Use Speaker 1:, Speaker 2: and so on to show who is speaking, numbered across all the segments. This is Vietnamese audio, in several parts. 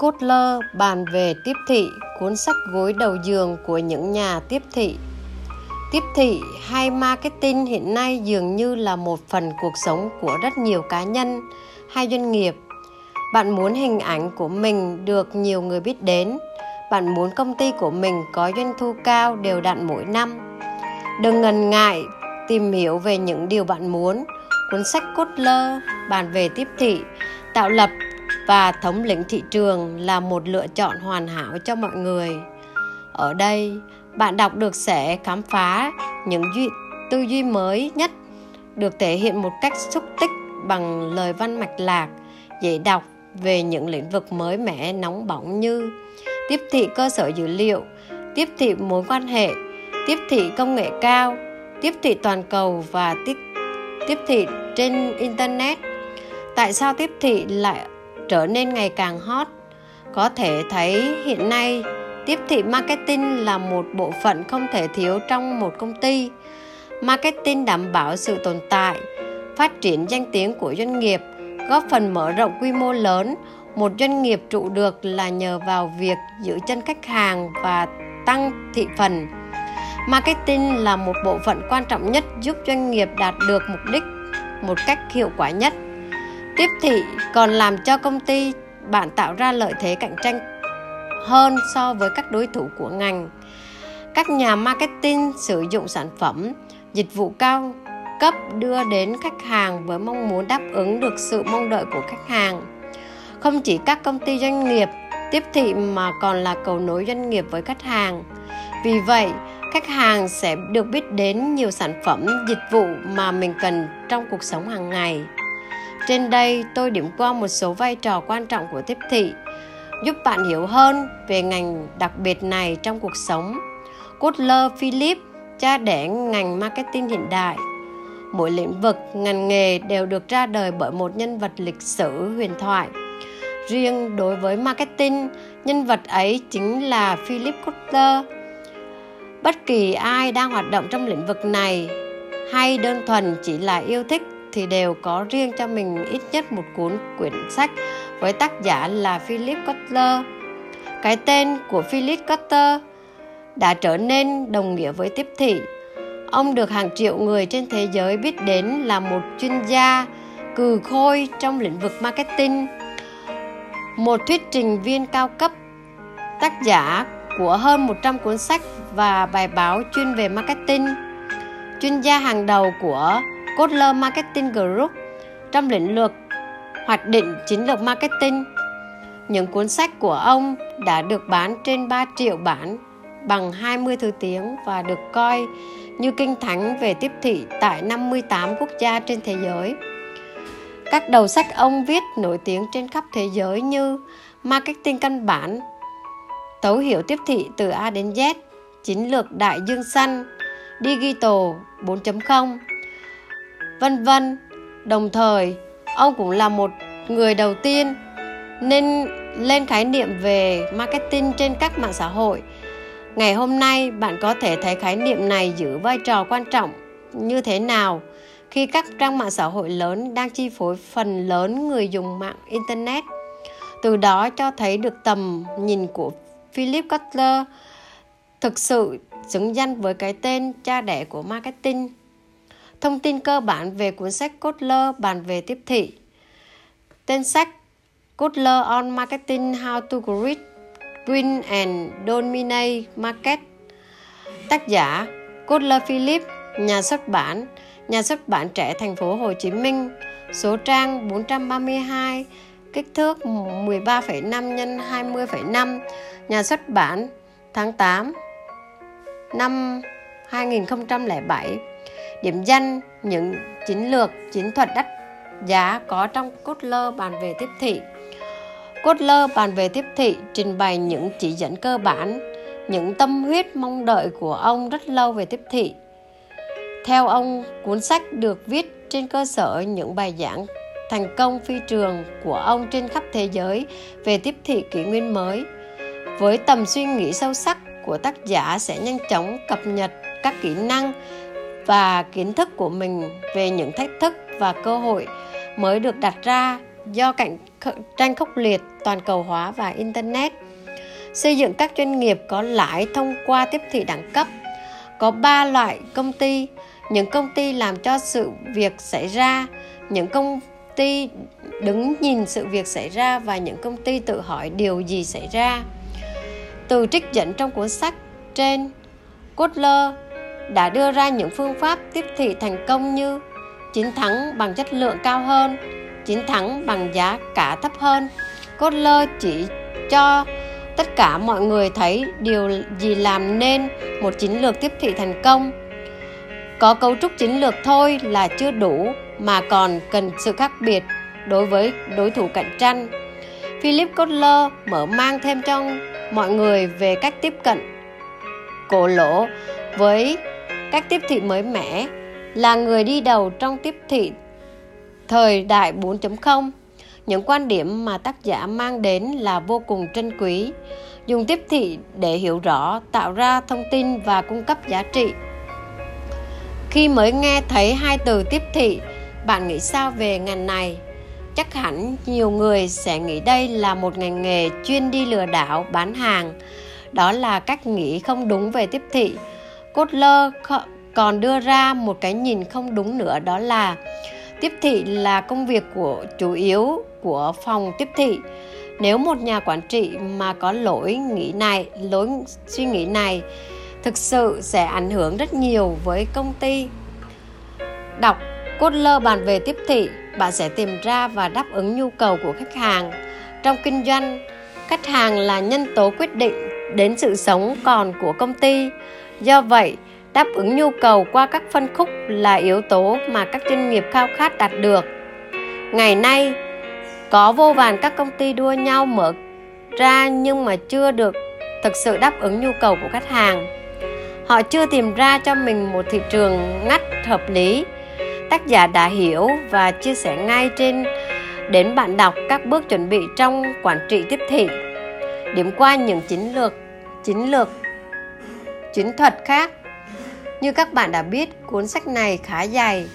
Speaker 1: Kotler bàn về tiếp thị, cuốn sách gối đầu giường của những nhà tiếp thị. Tiếp thị hay marketing hiện nay dường như là một phần cuộc sống của rất nhiều cá nhân hay doanh nghiệp. Bạn muốn hình ảnh của mình được nhiều người biết đến, bạn muốn công ty của mình có doanh thu cao đều đặn mỗi năm. Đừng ngần ngại tìm hiểu về những điều bạn muốn. Cuốn sách Kotler bàn về tiếp thị, tạo lập và thống lĩnh thị trường là một lựa chọn hoàn hảo cho mọi người. Ở đây bạn đọc được sẽ khám phá những duy, tư duy mới nhất được thể hiện một cách xúc tích bằng lời văn mạch lạc dễ đọc về những lĩnh vực mới mẻ nóng bỏng như tiếp thị cơ sở dữ liệu tiếp thị mối quan hệ tiếp thị công nghệ cao tiếp thị toàn cầu và tiếp tiếp thị trên internet. Tại sao tiếp thị lại trở nên ngày càng hot. Có thể thấy hiện nay, tiếp thị marketing là một bộ phận không thể thiếu trong một công ty. Marketing đảm bảo sự tồn tại, phát triển danh tiếng của doanh nghiệp, góp phần mở rộng quy mô lớn. Một doanh nghiệp trụ được là nhờ vào việc giữ chân khách hàng và tăng thị phần. Marketing là một bộ phận quan trọng nhất giúp doanh nghiệp đạt được mục đích một cách hiệu quả nhất tiếp thị còn làm cho công ty bạn tạo ra lợi thế cạnh tranh hơn so với các đối thủ của ngành. Các nhà marketing sử dụng sản phẩm, dịch vụ cao cấp đưa đến khách hàng với mong muốn đáp ứng được sự mong đợi của khách hàng. Không chỉ các công ty doanh nghiệp tiếp thị mà còn là cầu nối doanh nghiệp với khách hàng. Vì vậy, khách hàng sẽ được biết đến nhiều sản phẩm, dịch vụ mà mình cần trong cuộc sống hàng ngày trên đây tôi điểm qua một số vai trò quan trọng của tiếp thị, giúp bạn hiểu hơn về ngành đặc biệt này trong cuộc sống. Kotler Philip, cha đẻ ngành marketing hiện đại. Mỗi lĩnh vực, ngành nghề đều được ra đời bởi một nhân vật lịch sử huyền thoại. Riêng đối với marketing, nhân vật ấy chính là Philip Kotler. Bất kỳ ai đang hoạt động trong lĩnh vực này hay đơn thuần chỉ là yêu thích thì đều có riêng cho mình ít nhất một cuốn quyển sách với tác giả là Philip Kotler. Cái tên của Philip Kotler đã trở nên đồng nghĩa với tiếp thị. Ông được hàng triệu người trên thế giới biết đến là một chuyên gia cừ khôi trong lĩnh vực marketing, một thuyết trình viên cao cấp, tác giả của hơn 100 cuốn sách và bài báo chuyên về marketing, chuyên gia hàng đầu của Kotler Marketing Group trong lĩnh vực hoạch định chiến lược marketing. Những cuốn sách của ông đã được bán trên 3 triệu bản bằng 20 thứ tiếng và được coi như kinh thánh về tiếp thị tại 58 quốc gia trên thế giới. Các đầu sách ông viết nổi tiếng trên khắp thế giới như Marketing căn bản, Thấu hiểu tiếp thị từ A đến Z, Chiến lược đại dương xanh, Digital 4.0, vân vân. Đồng thời, ông cũng là một người đầu tiên nên lên khái niệm về marketing trên các mạng xã hội. Ngày hôm nay, bạn có thể thấy khái niệm này giữ vai trò quan trọng như thế nào khi các trang mạng xã hội lớn đang chi phối phần lớn người dùng mạng internet. Từ đó cho thấy được tầm nhìn của Philip Kotler thực sự xứng danh với cái tên cha đẻ của marketing Thông tin cơ bản về cuốn sách Kotler bàn về tiếp thị. Tên sách Kotler on Marketing How to Create, Win and Dominate Market. Tác giả Kotler Philip, nhà xuất bản, nhà xuất bản trẻ thành phố Hồ Chí Minh, số trang 432, kích thước 13,5 x 20,5, nhà xuất bản tháng 8 năm 2007 điểm danh, những chiến lược, chiến thuật đắt giá có trong cốt lơ bàn về tiếp thị. Cốt lơ bàn về tiếp thị trình bày những chỉ dẫn cơ bản, những tâm huyết mong đợi của ông rất lâu về tiếp thị. Theo ông, cuốn sách được viết trên cơ sở những bài giảng thành công phi trường của ông trên khắp thế giới về tiếp thị kỷ nguyên mới. Với tầm suy nghĩ sâu sắc của tác giả sẽ nhanh chóng cập nhật các kỹ năng và kiến thức của mình về những thách thức và cơ hội mới được đặt ra do cạnh tranh khốc liệt, toàn cầu hóa và internet. Xây dựng các doanh nghiệp có lãi thông qua tiếp thị đẳng cấp. Có ba loại công ty, những công ty làm cho sự việc xảy ra, những công ty đứng nhìn sự việc xảy ra và những công ty tự hỏi điều gì xảy ra. Từ trích dẫn trong cuốn sách trên Kotler đã đưa ra những phương pháp tiếp thị thành công như chiến thắng bằng chất lượng cao hơn chiến thắng bằng giá cả thấp hơn. Kotler chỉ cho tất cả mọi người thấy điều gì làm nên một chiến lược tiếp thị thành công. Có cấu trúc chiến lược thôi là chưa đủ mà còn cần sự khác biệt đối với đối thủ cạnh tranh. Philip kotler mở mang thêm cho mọi người về cách tiếp cận cổ lỗ với cách tiếp thị mới mẻ là người đi đầu trong tiếp thị thời đại 4.0 những quan điểm mà tác giả mang đến là vô cùng trân quý. Dùng tiếp thị để hiểu rõ, tạo ra thông tin và cung cấp giá trị. Khi mới nghe thấy hai từ tiếp thị, bạn nghĩ sao về ngành này? Chắc hẳn nhiều người sẽ nghĩ đây là một ngành nghề chuyên đi lừa đảo, bán hàng. Đó là cách nghĩ không đúng về tiếp thị. Kotler còn đưa ra một cái nhìn không đúng nữa, đó là tiếp thị là công việc của chủ yếu của phòng tiếp thị. Nếu một nhà quản trị mà có lỗi nghĩ này lối suy nghĩ này, thực sự sẽ ảnh hưởng rất nhiều với công ty. Đọc cốt lơ bàn về tiếp thị bạn sẽ tìm ra và đáp ứng nhu cầu của khách hàng. Trong kinh doanh, khách hàng là nhân tố quyết định đến sự sống còn của công ty do vậy, đáp ứng nhu cầu qua các phân khúc là yếu tố mà các doanh nghiệp khao khát đạt được. Ngày nay, có vô vàn các công ty đua nhau mở ra nhưng mà chưa được thực sự đáp ứng nhu cầu của khách hàng. Họ chưa tìm ra cho mình một thị trường ngắt hợp lý. Tác giả đã hiểu và chia sẻ ngay trên đến bạn đọc các bước chuẩn bị trong quản trị tiếp thị. Điểm qua những chiến lược chiến lược chiến thuật khác. Như các bạn đã biết cuốn sách này khá dài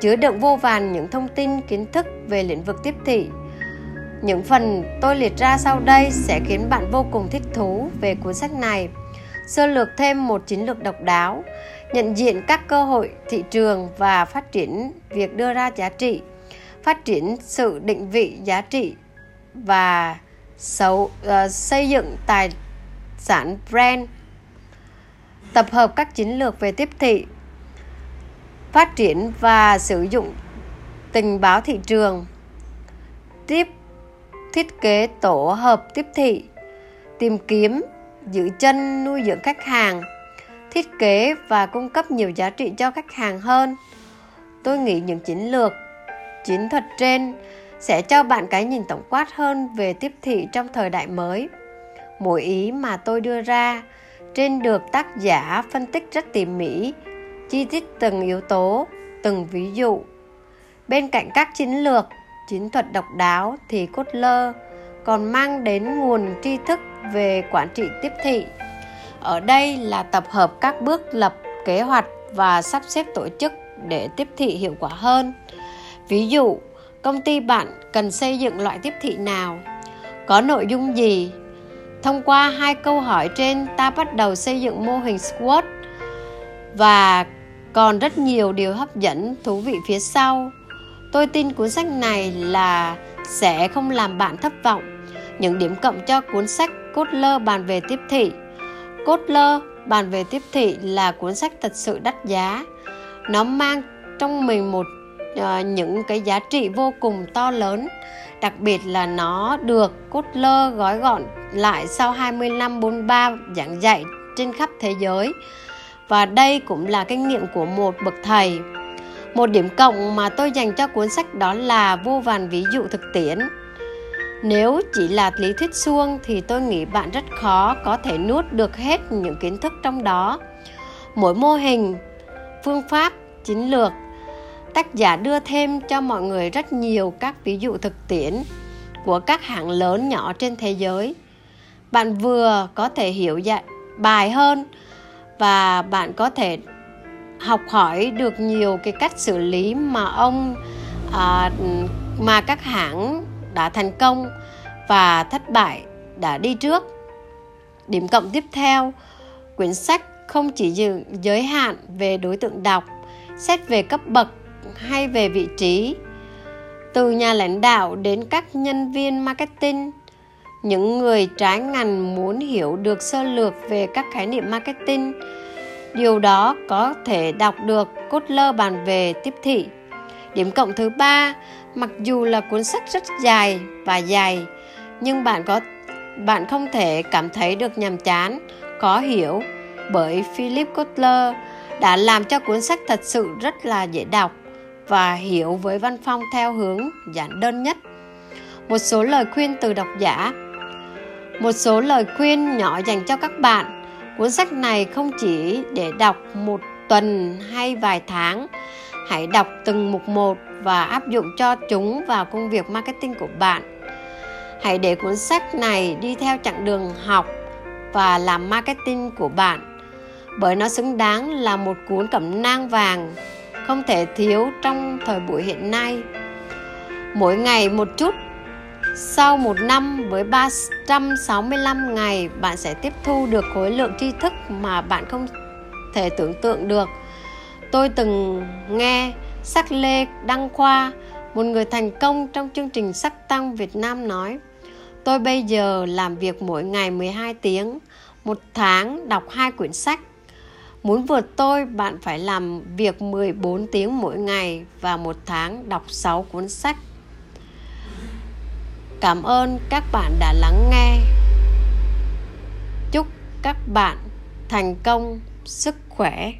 Speaker 1: chứa đựng vô vàn những thông tin kiến thức về lĩnh vực tiếp thị. Những phần tôi liệt ra sau đây sẽ khiến bạn vô cùng thích thú về cuốn sách này. Sơ lược thêm một chiến lược độc đáo nhận diện các cơ hội thị trường và phát triển việc đưa ra giá trị phát triển sự định vị giá trị và xấu, uh, ờ, xây dựng tài sản brand tập hợp các chiến lược về tiếp thị, phát triển và sử dụng tình báo thị trường, tiếp thiết kế tổ hợp tiếp thị, tìm kiếm, giữ chân, nuôi dưỡng khách hàng, thiết kế và cung cấp nhiều giá trị cho khách hàng hơn. Tôi nghĩ những chiến lược, chiến thuật trên sẽ cho bạn cái nhìn tổng quát hơn về tiếp thị trong thời đại mới. Mỗi ý mà tôi đưa ra trên được tác giả phân tích rất tỉ mỉ, chi tiết từng yếu tố, từng ví dụ. Bên cạnh các chiến lược, chiến thuật độc đáo thì cốt lơ còn mang đến nguồn tri thức về quản trị tiếp thị. Ở đây là tập hợp các bước lập kế hoạch và sắp xếp tổ chức để tiếp thị hiệu quả hơn. Ví dụ, công ty bạn cần xây dựng loại tiếp thị nào? Có nội dung gì? Thông qua hai câu hỏi trên ta bắt đầu xây dựng mô hình SWOT. Và còn rất nhiều điều hấp dẫn thú vị phía sau. Tôi tin cuốn sách này là sẽ không làm bạn thất vọng. Những điểm cộng cho cuốn sách cốt lơ bàn về tiếp thị. Cốt lơ bàn về tiếp thị là cuốn sách thật sự đắt giá. Nó mang trong mình một uh, những cái giá trị vô cùng to lớn đặc biệt là nó được cốt lơ gói gọn lại sau 20 năm 43 giảng dạy trên khắp thế giới. Và đây cũng là kinh nghiệm của một bậc thầy. Một điểm cộng mà tôi dành cho cuốn sách đó là vô vàn ví dụ thực tiễn. Nếu chỉ là lý thuyết suông thì tôi nghĩ bạn rất khó có thể nuốt được hết những kiến thức trong đó. Mỗi mô hình, phương pháp, chiến lược tác giả đưa thêm cho mọi người rất nhiều các ví dụ thực tiễn của các hãng lớn nhỏ trên thế giới bạn vừa có thể hiểu dạy bài hơn và bạn có thể học hỏi được nhiều cái cách xử lý mà ông à, mà các hãng đã thành công và thất bại đã đi trước. Điểm cộng tiếp theo, quyển sách không chỉ giới hạn về đối tượng đọc, xét về cấp bậc hay về vị trí. Từ nhà lãnh đạo đến các nhân viên marketing, những người trái ngành muốn hiểu được sơ lược về các khái niệm marketing điều đó có thể đọc được cốt lơ bàn về tiếp thị điểm cộng thứ ba mặc dù là cuốn sách rất dài và dài nhưng bạn có bạn không thể cảm thấy được nhàm chán có hiểu bởi philip kotler đã làm cho cuốn sách thật sự rất là dễ đọc và hiểu với văn phong theo hướng giản đơn nhất. Một số lời khuyên từ độc giả. Một số lời khuyên nhỏ dành cho các bạn. Cuốn sách này không chỉ để đọc một tuần hay vài tháng. Hãy đọc từng mục một và áp dụng cho chúng vào công việc marketing của bạn. Hãy để cuốn sách này đi theo chặng đường học và làm marketing của bạn, bởi nó xứng đáng là một cuốn cẩm nang vàng không thể thiếu trong thời buổi hiện nay mỗi ngày một chút sau một năm với 365 ngày, bạn sẽ tiếp thu được khối lượng tri thức mà bạn không thể tưởng tượng được. Tôi từng nghe Sắc Lê Đăng Khoa, một người thành công trong chương trình Sắc Tăng Việt Nam nói Tôi bây giờ làm việc mỗi ngày 12 tiếng, một tháng đọc hai quyển sách. Muốn vượt tôi, bạn phải làm việc 14 tiếng mỗi ngày và một tháng đọc 6 cuốn sách. Cảm ơn các bạn đã lắng nghe. Chúc các bạn thành công sức khỏe.